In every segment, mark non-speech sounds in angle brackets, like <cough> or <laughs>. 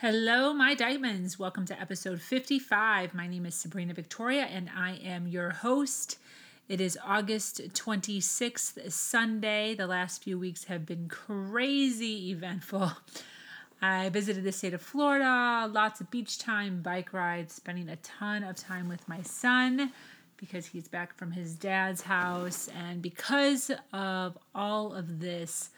Hello, my diamonds. Welcome to episode 55. My name is Sabrina Victoria, and I am your host. It is August 26th, Sunday. The last few weeks have been crazy eventful. <laughs> I visited the state of Florida, lots of beach time, bike rides, spending a ton of time with my son because he's back from his dad's house. And because of all of this,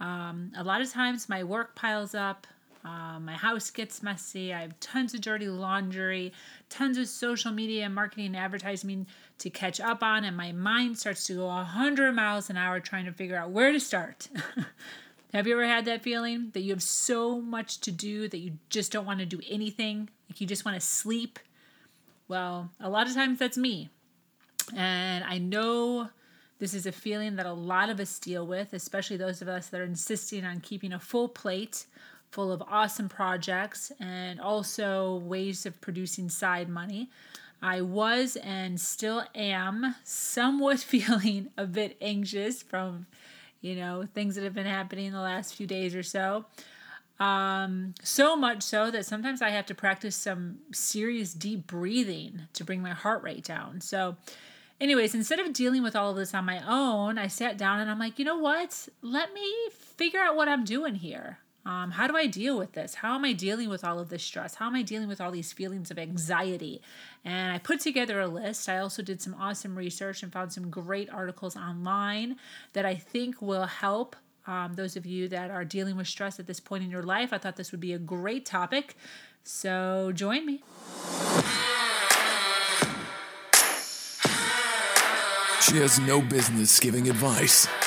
um, a lot of times my work piles up. Uh, my house gets messy. I have tons of dirty laundry, tons of social media, marketing, and advertising to catch up on, and my mind starts to go 100 miles an hour trying to figure out where to start. <laughs> have you ever had that feeling that you have so much to do that you just don't want to do anything? Like you just want to sleep? Well, a lot of times that's me. And I know this is a feeling that a lot of us deal with, especially those of us that are insisting on keeping a full plate full of awesome projects and also ways of producing side money. I was and still am somewhat <laughs> feeling a bit anxious from, you know, things that have been happening in the last few days or so. Um, so much so that sometimes I have to practice some serious deep breathing to bring my heart rate down. So, anyways, instead of dealing with all of this on my own, I sat down and I'm like, you know what? Let me figure out what I'm doing here. Um, how do I deal with this? How am I dealing with all of this stress? How am I dealing with all these feelings of anxiety? And I put together a list. I also did some awesome research and found some great articles online that I think will help um, those of you that are dealing with stress at this point in your life. I thought this would be a great topic. So join me. She has no business giving advice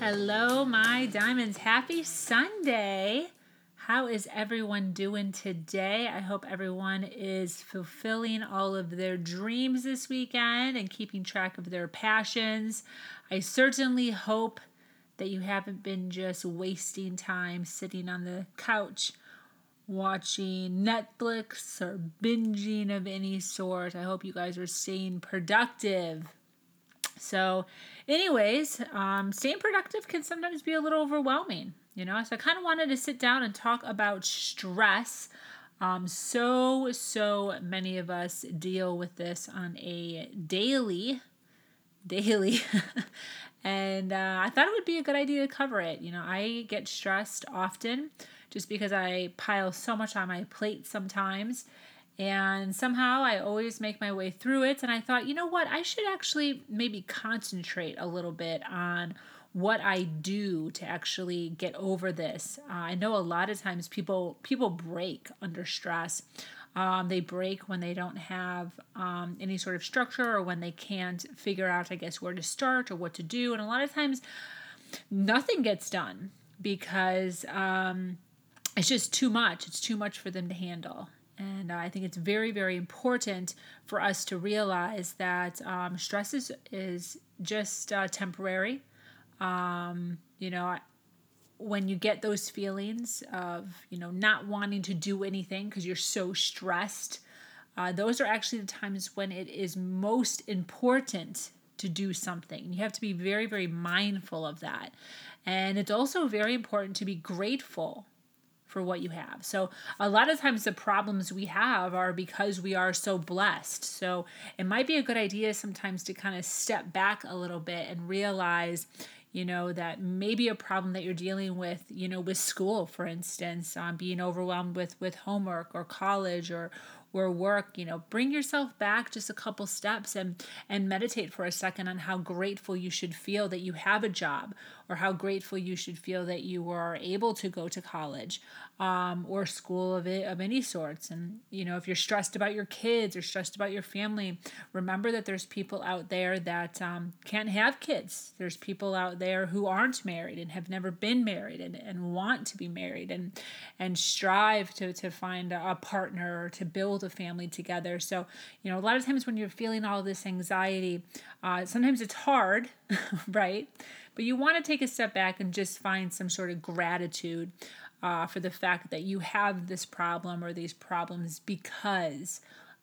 Hello, my diamonds. Happy Sunday. How is everyone doing today? I hope everyone is fulfilling all of their dreams this weekend and keeping track of their passions. I certainly hope that you haven't been just wasting time sitting on the couch watching Netflix or binging of any sort. I hope you guys are staying productive so, anyways, um, staying productive can sometimes be a little overwhelming, you know. So, I kind of wanted to sit down and talk about stress. Um, so, so many of us deal with this on a daily, daily. <laughs> and uh, I thought it would be a good idea to cover it. You know, I get stressed often just because I pile so much on my plate sometimes. And somehow I always make my way through it. And I thought, you know what? I should actually maybe concentrate a little bit on what I do to actually get over this. Uh, I know a lot of times people people break under stress. Um, they break when they don't have um, any sort of structure or when they can't figure out, I guess, where to start or what to do. And a lot of times, nothing gets done because um, it's just too much. It's too much for them to handle. And uh, I think it's very, very important for us to realize that um, stress is, is just uh, temporary. Um, you know, when you get those feelings of, you know, not wanting to do anything because you're so stressed, uh, those are actually the times when it is most important to do something. You have to be very, very mindful of that. And it's also very important to be grateful for what you have. So, a lot of times the problems we have are because we are so blessed. So, it might be a good idea sometimes to kind of step back a little bit and realize, you know, that maybe a problem that you're dealing with, you know, with school, for instance, um, being overwhelmed with with homework or college or or work you know bring yourself back just a couple steps and and meditate for a second on how grateful you should feel that you have a job or how grateful you should feel that you were able to go to college um, or school of it of any sorts. And you know, if you're stressed about your kids or stressed about your family, remember that there's people out there that um, can't have kids. There's people out there who aren't married and have never been married and, and want to be married and and strive to to find a partner or to build a family together. So you know, a lot of times when you're feeling all this anxiety, uh, sometimes it's hard, <laughs> right? But you want to take a step back and just find some sort of gratitude uh, for the fact that you have this problem or these problems because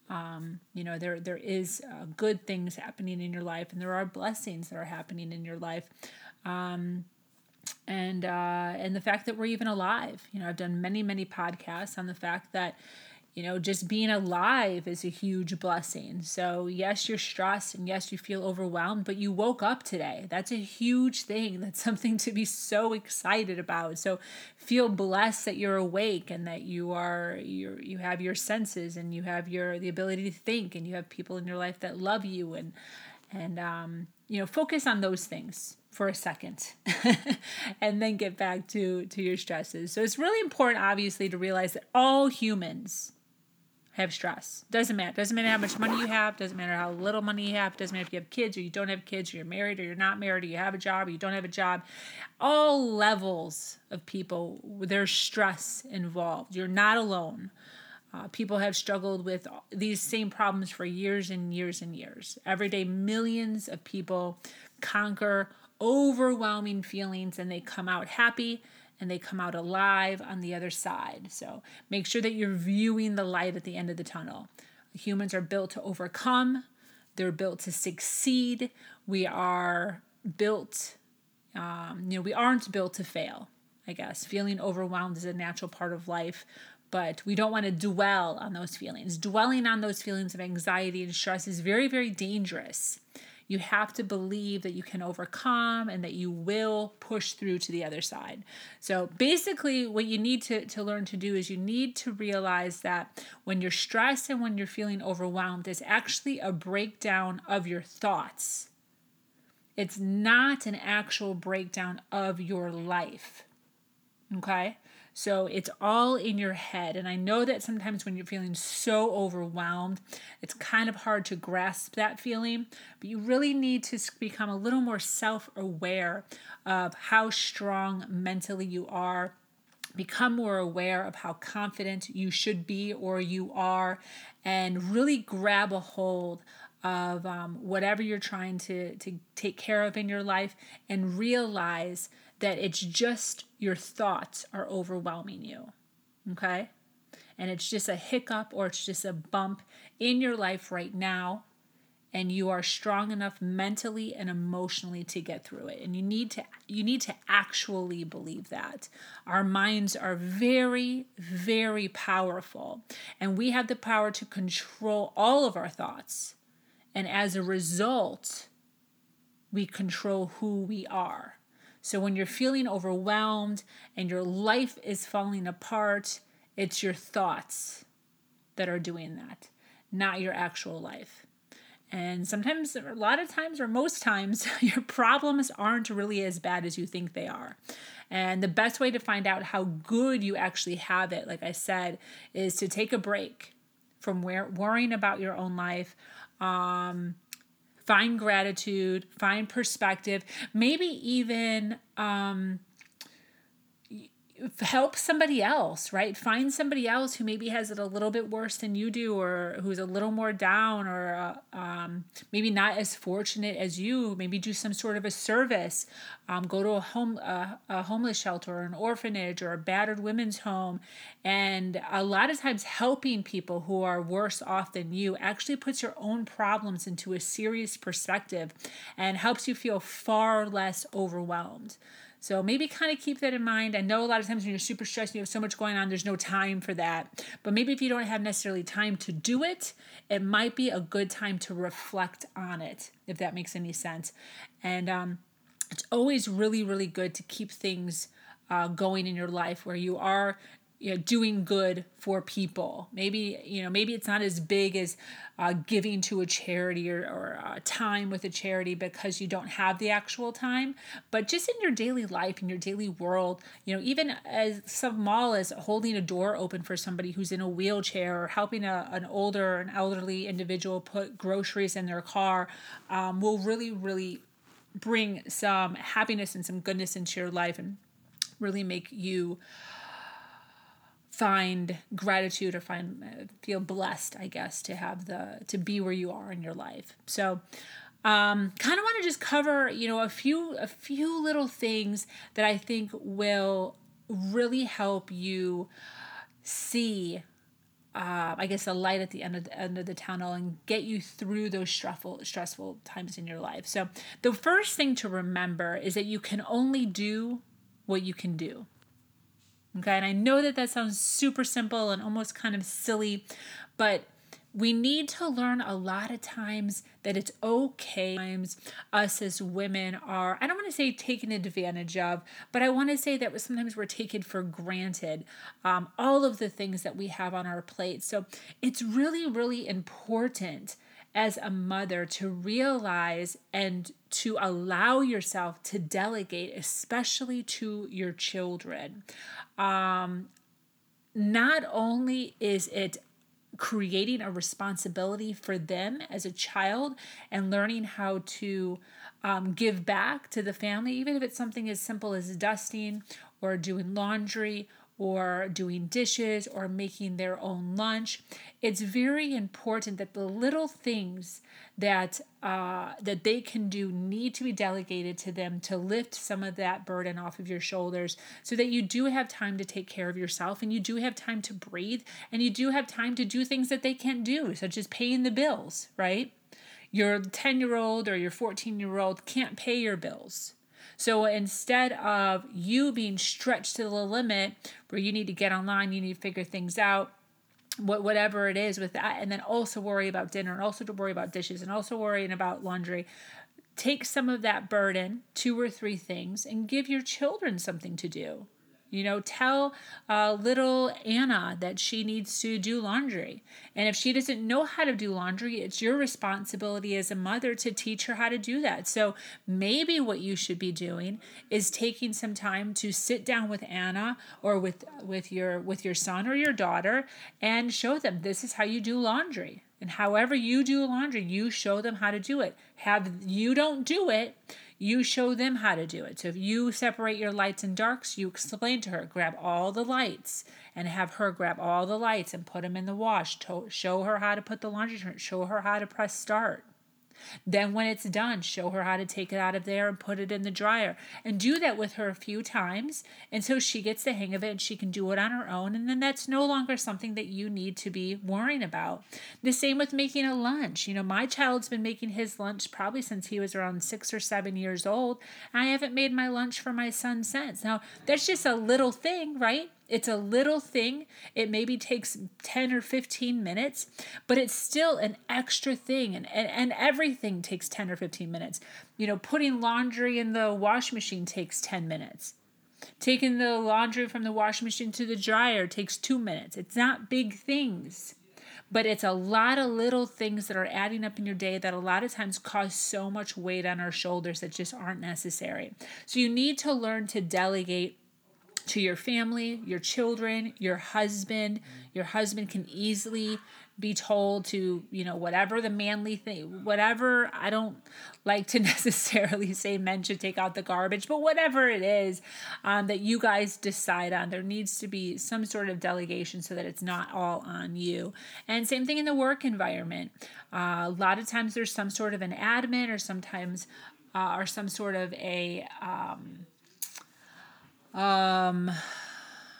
um, you know there there is uh, good things happening in your life and there are blessings that are happening in your life. Um, and uh, and the fact that we're even alive. You know i've done many many podcasts on the fact that you know, just being alive is a huge blessing. So, yes, you're stressed and yes, you feel overwhelmed, but you woke up today. That's a huge thing. <laughs> That's something to be so excited about. So, feel blessed that you're awake and that you are you you have your senses and you have your the ability to think and you have people in your life that love you and and um, you know, focus on those things for a second <laughs> and then get back to to your stresses. So, it's really important obviously to realize that all humans have stress. Doesn't matter. Doesn't matter how much money you have. Doesn't matter how little money you have. Doesn't matter if you have kids or you don't have kids, or you're married or you're not married, or you have a job or you don't have a job. All levels of people, there's stress involved. You're not alone. Uh, people have struggled with these same problems for years and years and years. Every day, millions of people conquer overwhelming feelings and they come out happy and they come out alive on the other side. So make sure that you're viewing the light at the end of the tunnel. Humans are built to overcome, they're built to succeed. We are built, um, you know, we aren't built to fail, I guess. Feeling overwhelmed is a natural part of life, but we don't want to dwell on those feelings. Dwelling on those feelings of anxiety and stress is very, very dangerous. You have to believe that you can overcome and that you will push through to the other side. So basically, what you need to, to learn to do is you need to realize that when you're stressed and when you're feeling overwhelmed, it's actually a breakdown of your thoughts. It's not an actual breakdown of your life. Okay? So it's all in your head. And I know that sometimes when you're feeling so overwhelmed, it's kind of hard to grasp that feeling, but you really need to become a little more self aware of how strong mentally you are become more aware of how confident you should be or you are, and really grab a hold of um, whatever you're trying to, to take care of in your life and realize that it's just your thoughts are overwhelming you. Okay? And it's just a hiccup or it's just a bump in your life right now. And you are strong enough mentally and emotionally to get through it. And you need to you need to actually believe that. Our minds are very, very powerful. And we have the power to control all of our thoughts. And as a result, we control who we are. So when you're feeling overwhelmed and your life is falling apart, it's your thoughts that are doing that, not your actual life. And sometimes, a lot of times, or most times, <laughs> your problems aren't really as bad as you think they are. And the best way to find out how good you actually have it, like I said, is to take a break from where, worrying about your own life. Um, find gratitude, find perspective, maybe even um, help somebody else, right? Find somebody else who maybe has it a little bit worse than you do, or who's a little more down, or uh, um, maybe not as fortunate as you. Maybe do some sort of a service. Um, go to a home, uh, a homeless shelter, or an orphanage, or a battered women's home, and a lot of times helping people who are worse off than you actually puts your own problems into a serious perspective, and helps you feel far less overwhelmed. So maybe kind of keep that in mind. I know a lot of times when you're super stressed, you have so much going on, there's no time for that. But maybe if you don't have necessarily time to do it, it might be a good time to reflect on it, if that makes any sense. And um, it's always really, really good to keep things uh, going in your life where you are you know, doing good for people. Maybe, you know, maybe it's not as big as uh, giving to a charity or, or uh, time with a charity because you don't have the actual time. But just in your daily life, in your daily world, you know, even as small as holding a door open for somebody who's in a wheelchair or helping a, an older, an elderly individual put groceries in their car um, will really, really bring some happiness and some goodness into your life and really make you find gratitude or find uh, feel blessed i guess to have the to be where you are in your life so um, kind of want to just cover you know a few a few little things that i think will really help you see uh, I guess the light at the end of the end of the tunnel and get you through those stressful stressful times in your life. So the first thing to remember is that you can only do what you can do. Okay, and I know that that sounds super simple and almost kind of silly, but we need to learn a lot of times that it's okay. Times us as women are, I don't want to say taken advantage of, but I want to say that sometimes we're taken for granted um, all of the things that we have on our plate. So it's really, really important as a mother to realize and to allow yourself to delegate, especially to your children. Um, not only is it creating a responsibility for them as a child and learning how to um, give back to the family, even if it's something as simple as dusting or doing laundry or doing dishes or making their own lunch. It's very important that the little things that uh, that they can do need to be delegated to them to lift some of that burden off of your shoulders, so that you do have time to take care of yourself and you do have time to breathe and you do have time to do things that they can't do, such as paying the bills. Right? Your ten year old or your fourteen year old can't pay your bills so instead of you being stretched to the limit where you need to get online, you need to figure things out, what whatever it is with that, and then also worry about dinner and also to worry about dishes and also worrying about laundry. Take some of that burden, two or three things, and give your children something to do. You know, tell uh, little Anna that she needs to do laundry. And if she doesn't know how to do laundry, it's your responsibility as a mother to teach her how to do that. So maybe what you should be doing is taking some time to sit down with Anna or with with your with your son or your daughter and show them this is how you do laundry. And however you do laundry, you show them how to do it. Have you don't do it, you show them how to do it. So if you separate your lights and darks, you explain to her, grab all the lights and have her grab all the lights and put them in the wash. Show her how to put the laundry. Show her how to press start. Then, when it's done, show her how to take it out of there and put it in the dryer. And do that with her a few times until she gets the hang of it and she can do it on her own. And then that's no longer something that you need to be worrying about. The same with making a lunch. You know, my child's been making his lunch probably since he was around six or seven years old. I haven't made my lunch for my son since. Now, that's just a little thing, right? It's a little thing. It maybe takes 10 or 15 minutes, but it's still an extra thing. And, and, and everything takes 10 or 15 minutes. You know, putting laundry in the wash machine takes 10 minutes. Taking the laundry from the wash machine to the dryer takes two minutes. It's not big things, but it's a lot of little things that are adding up in your day that a lot of times cause so much weight on our shoulders that just aren't necessary. So you need to learn to delegate to your family, your children, your husband. Your husband can easily be told to, you know, whatever the manly thing, whatever. I don't like to <laughs> necessarily say men should take out the garbage, but whatever it is um, that you guys decide on, there needs to be some sort of delegation so that it's not all on you. And same thing in the work environment. Uh, a lot of times there's some sort of an admin or sometimes uh, or some sort of a um, um,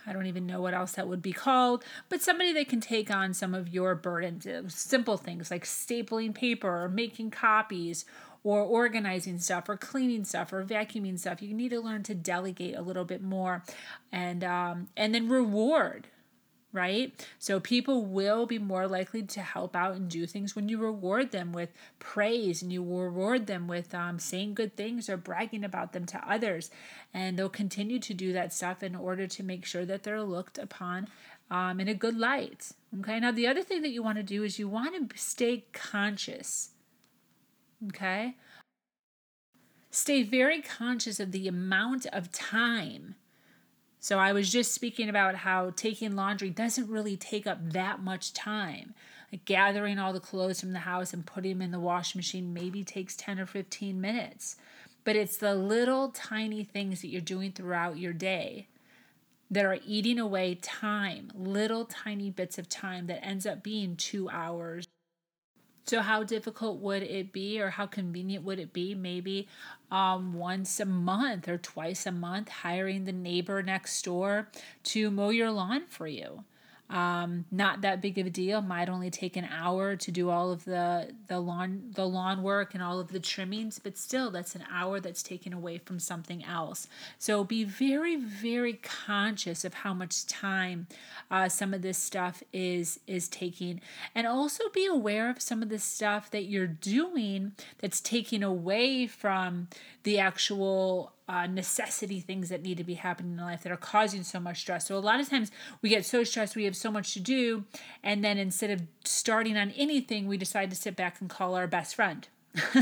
I don't even know what else that would be called, but somebody that can take on some of your burdens, uh, simple things like stapling paper or making copies or organizing stuff or cleaning stuff or vacuuming stuff. You need to learn to delegate a little bit more and um, and then reward right? So people will be more likely to help out and do things when you reward them with praise and you reward them with um, saying good things or bragging about them to others. And they'll continue to do that stuff in order to make sure that they're looked upon um, in a good light. Okay, now the other thing that you want to do is you want to stay conscious. Okay, stay very conscious of the amount of time so I was just speaking about how taking laundry doesn't really take up that much time. Like gathering all the clothes from the house and putting them in the washing machine maybe takes 10 or 15 minutes. But it's the little tiny things that you're doing throughout your day that are eating away time, little tiny bits of time that ends up being two hours so, how difficult would it be, or how convenient would it be? Maybe um, once a month or twice a month, hiring the neighbor next door to mow your lawn for you. Um, not that big of a deal. Might only take an hour to do all of the the lawn the lawn work and all of the trimmings, but still, that's an hour that's taken away from something else. So be very very conscious of how much time uh, some of this stuff is is taking, and also be aware of some of the stuff that you're doing that's taking away from the actual uh, necessity things that need to be happening in life that are causing so much stress. So a lot of times we get so stressed, we have so much to do, and then instead of starting on anything, we decide to sit back and call our best friend. <laughs>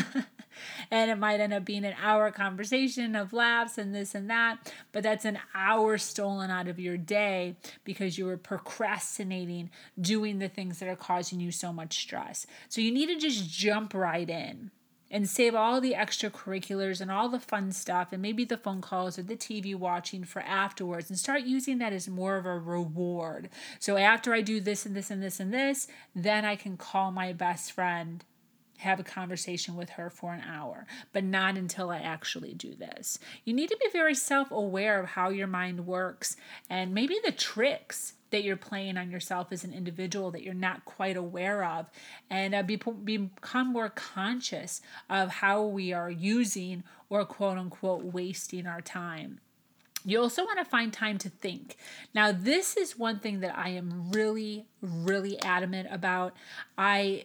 and it might end up being an hour conversation of laughs and this and that, but that's an hour stolen out of your day because you were procrastinating doing the things that are causing you so much stress. So you need to just jump right in and save all the extracurriculars and all the fun stuff and maybe the phone calls or the TV watching for afterwards and start using that as more of a reward. So after I do this and this and this and this, then I can call my best friend have a conversation with her for an hour, but not until I actually do this. You need to be very self aware of how your mind works and maybe the tricks that you're playing on yourself as an individual that you're not quite aware of and uh, be, become more conscious of how we are using or quote unquote wasting our time. You also want to find time to think. Now, this is one thing that I am really, really adamant about. I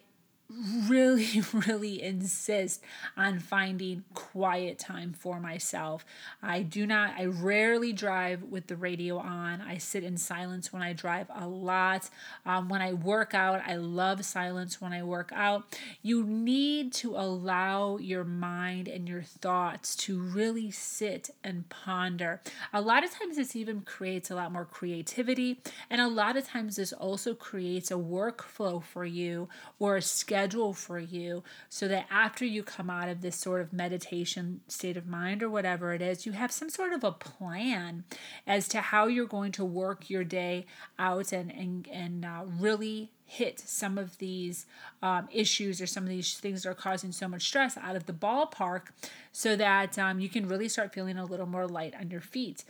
really, <laughs> really insist on finding quiet time for myself. I do not, I rarely drive with the radio on. I sit in silence when I drive a lot. Um, when I work out, I love silence when I work out. You need to allow your mind and your thoughts to really sit and ponder. A lot of times, this even creates a lot more creativity, and a lot of times, this also creates a workflow for you or a schedule schedule for you so that after you come out of this sort of meditation state of mind or whatever it is, you have some sort of a plan as to how you're going to work your day out and, and, and uh, really hit some of these um, issues or some of these things that are causing so much stress out of the ballpark so that um, you can really start feeling a little more light on your feet.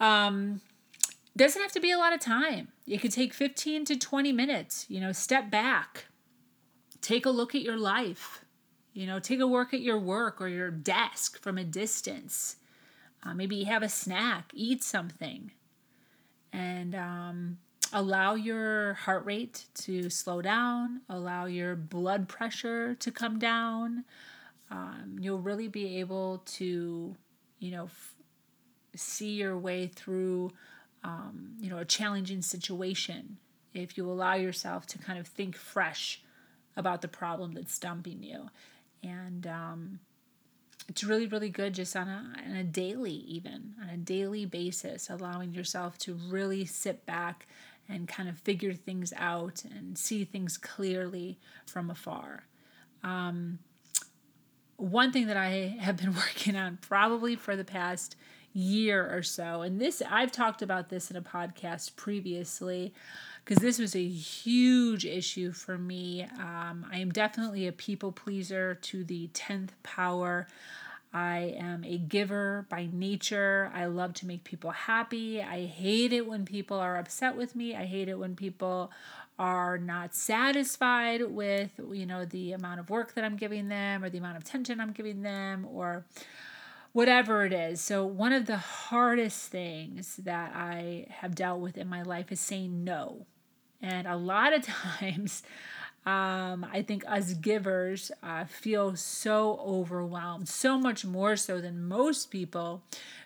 Um, doesn't have to be a lot of time. It could take 15 to 20 minutes. You know, step back, take a look at your life. You know, take a look at your work or your desk from a distance. Uh, maybe have a snack, eat something, and um, allow your heart rate to slow down, allow your blood pressure to come down. Um, you'll really be able to, you know, f- see your way through, um, you know, a challenging situation if you allow yourself to kind of think fresh about the problem that's stumping you. And um, it's really, really good just on a, on a daily, even on a daily basis, allowing yourself to really sit back and kind of figure things out and see things clearly from afar. Um, one thing that I have been <laughs> working on probably for the past year or so, and this I've talked about this in a podcast previously because this was a huge issue for me. Um, I am definitely a people pleaser to the 10th power. I am a giver by nature. I love to make people happy. I hate it when people are upset with me. I hate it when people are not satisfied with, you know, the amount of work that I'm giving them or the amount of attention I'm giving them or whatever it is. So, one of the hardest things that I have dealt with in my life is saying no. And a lot of <laughs> times, um, I think us givers uh, feel so overwhelmed, so much more so than most people,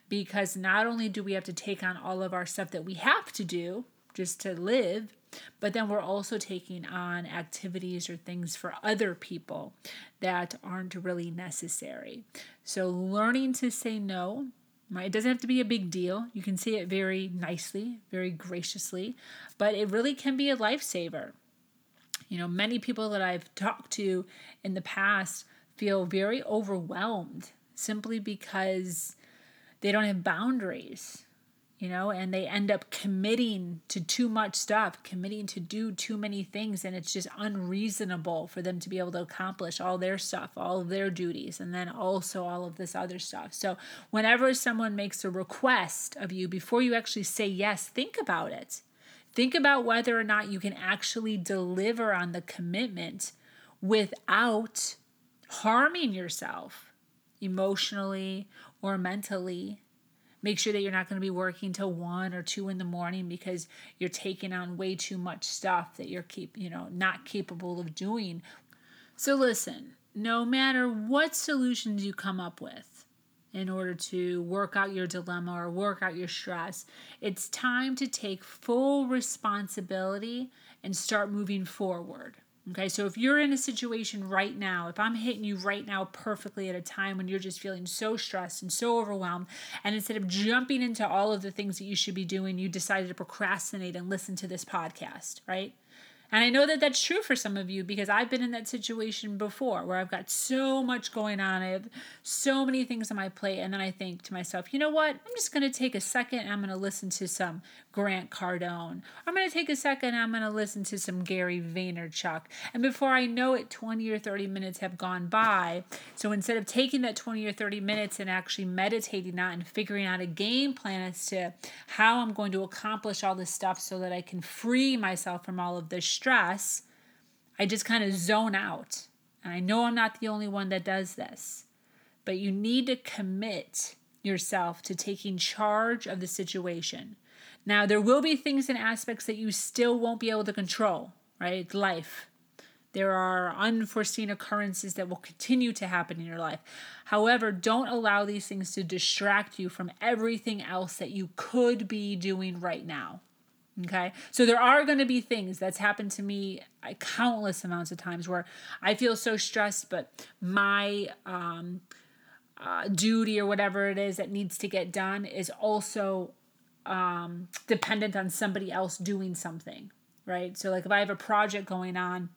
because not only do we have to take on all of our stuff that we have to do just to live, but then we're also taking on activities or things for other people that aren't really necessary. So, learning to say no, right? It doesn't have to be a big deal. You can say it very nicely, very graciously, but it really can be a lifesaver. You know, many people that I've talked to in the past feel very overwhelmed simply because they don't have boundaries you know, and they end up committing to too much stuff, committing to do too many things, and it's just unreasonable for them to be able to accomplish all their stuff, all their duties, and then also all of this other stuff. So, whenever someone makes a request of you, before you actually say yes, think about it. Think about whether or not you can actually deliver on the commitment without harming yourself emotionally or mentally Make sure that you're not going to be working till one or two in the morning because you're taking on way too much stuff that you're keep, you know, not capable of doing. So listen, no matter what solutions you come up with in order to work out your dilemma or work out your stress, it's time to take full responsibility and start moving forward. Okay, so if you're in a situation right now, if I'm hitting you right now perfectly at a time when you're just feeling so stressed and so overwhelmed, and instead of jumping into all of the things that you should be doing, you decided to procrastinate and listen to this podcast, right? And I know that that's true for some of you because I've been in that situation before where I've got so much going on. I have so many things on my plate. And then I think to myself, you know what? I'm just going to take a second I'm going to listen to some Grant Cardone. I'm going to take a second I'm going to listen to some Gary Vaynerchuk. And before I know it, 20 or 30 minutes have gone by. So instead of taking that 20 or 30 minutes and actually meditating on and figuring out a game plan as to how I'm going to accomplish all this stuff so that I can free myself from all of this stress, I just kind of zone out. And I know I'm not the only one that does this, but you need to commit yourself to taking charge of the situation. Now, there will be things and aspects that you still won't be able to control, right? Life. There are unforeseen occurrences that will continue to happen in your life. However, don't allow these things to distract you from everything else that you could be doing right now. Okay. So there are going to be things that's happened to me uh, countless amounts of times where I feel so stressed, but my um, uh, duty or whatever it is that needs to get done is also um, dependent on somebody else doing something. Right. So, like if I have a project going on,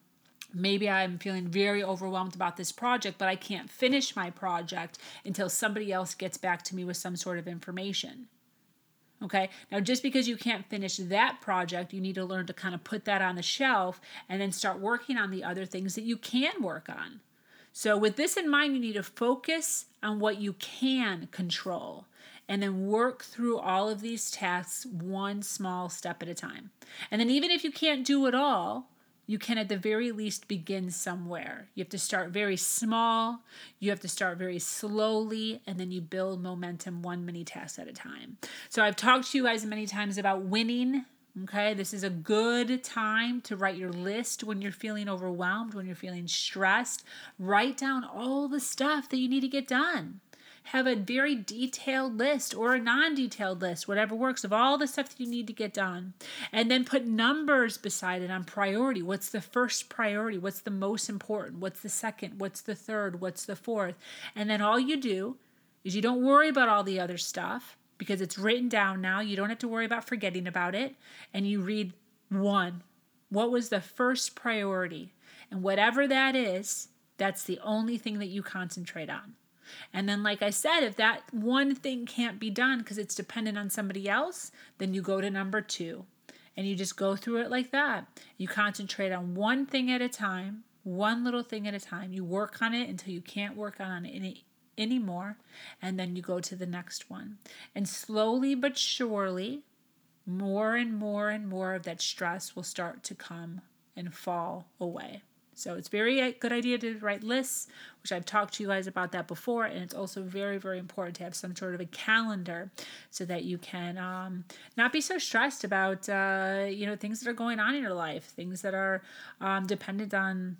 maybe I'm feeling very overwhelmed about this project, but I can't finish my project until somebody else gets back to me with some sort of information. Okay, now just because you can't finish that project, you need to learn to kind of put that on the shelf and then start working on the other things that you can work on. So, with this in mind, you need to focus on what you can control and then work through all of these tasks one small step at a time. And then, even if you can't do it all, you can at the very least begin somewhere. You have to start very small, you have to start very slowly, and then you build momentum one mini task at a time. So I've talked to you guys many times about winning. Okay, this is a good time to write your list when you're feeling overwhelmed, when you're feeling stressed. Write down all the stuff that you need to get done have a very detailed list or a non detailed list, whatever works, of all the stuff that you need to get done. And then put numbers beside it on priority. What's the first priority? What's the most important? What's the second? What's the third? What's the fourth? And then all you do is you don't worry about all the other stuff because it's written down now. You don't have to worry about forgetting about it. And you read one. What was the first priority? And whatever that is, that's the only thing that you concentrate on. And then, like I said, if that one thing can't be done because it's dependent on somebody else, then you go to number two and you just go through it like that. You concentrate on one thing at a time, one little thing at a time. You work on it until you can't work on it any, anymore, and then you go to the next one. And slowly but surely, more and more and more of that stress will start to come and fall away. So it's very a good idea to write lists, which I've talked to you guys about that before. And it's also very, very important to have some sort of a calendar so that you can um, not be so stressed about, uh, you know, things that are going on in your life, things that are um, dependent on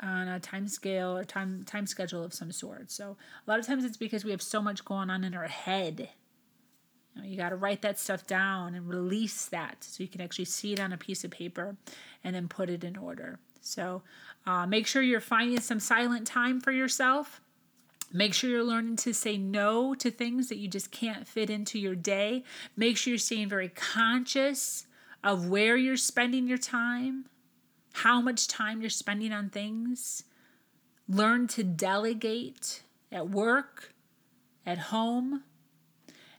on a time scale or time time schedule of some sort. So a lot of times it's because we have so much going on in our head. You, know, you got to write that stuff down and release that so you can actually see it on a piece of paper and then put it in order. So uh, make sure you're finding some silent time for yourself. Make sure you're learning to say no to things that you just can't fit into your day. Make sure you're staying very conscious of where you're spending your time, how much time you're spending on things. Learn to delegate at work, at home,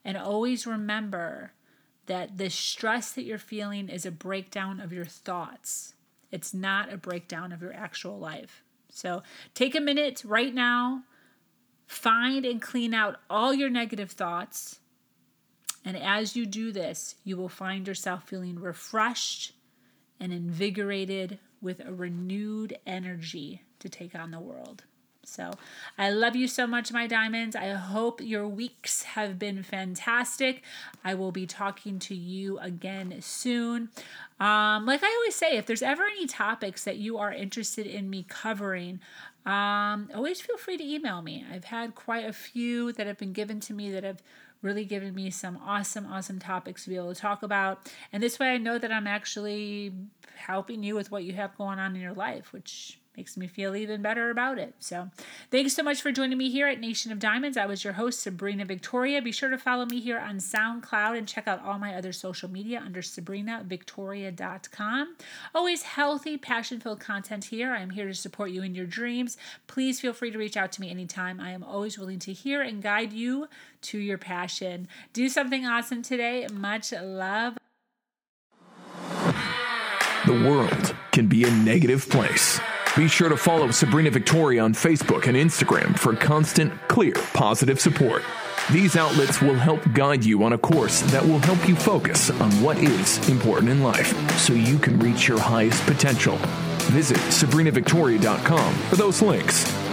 and always remember that the stress that you're feeling is a breakdown of your thoughts. It's not a breakdown of your actual life. So take a minute right now, find and clean out all your negative thoughts. And as you do this, you will find yourself feeling refreshed and invigorated with a renewed energy to take on the world. So I love you so much, my diamonds. I hope your weeks have been fantastic. I will be talking to you again soon. Um, like I always say, if there's ever any topics that you are interested in me covering, um, always feel free to email me. I've had quite a few that have been given to me that have really given me some awesome, awesome topics to be able to talk about. And this way I know that I'm actually helping you with what you have going on in your life, which makes me feel even better about it. So, thanks so much for joining me here at Nation of Diamonds. I was your host, Sabrina Victoria. Be sure to follow me here on SoundCloud and check out all my other social media under sabrinavictoria.com. Always healthy, passion filled content here. I am here to support you in your dreams. Please feel free to reach out to me anytime. I am always willing to hear and guide you to your passion. Do something awesome today. Much love. The world can be a negative place. Be sure to follow Sabrina Victoria on Facebook and Instagram for constant, clear, positive support. These outlets will help guide you on a course that will help you focus on what is important in life so you can reach your highest potential. Visit sabrinavictoria.com for those links.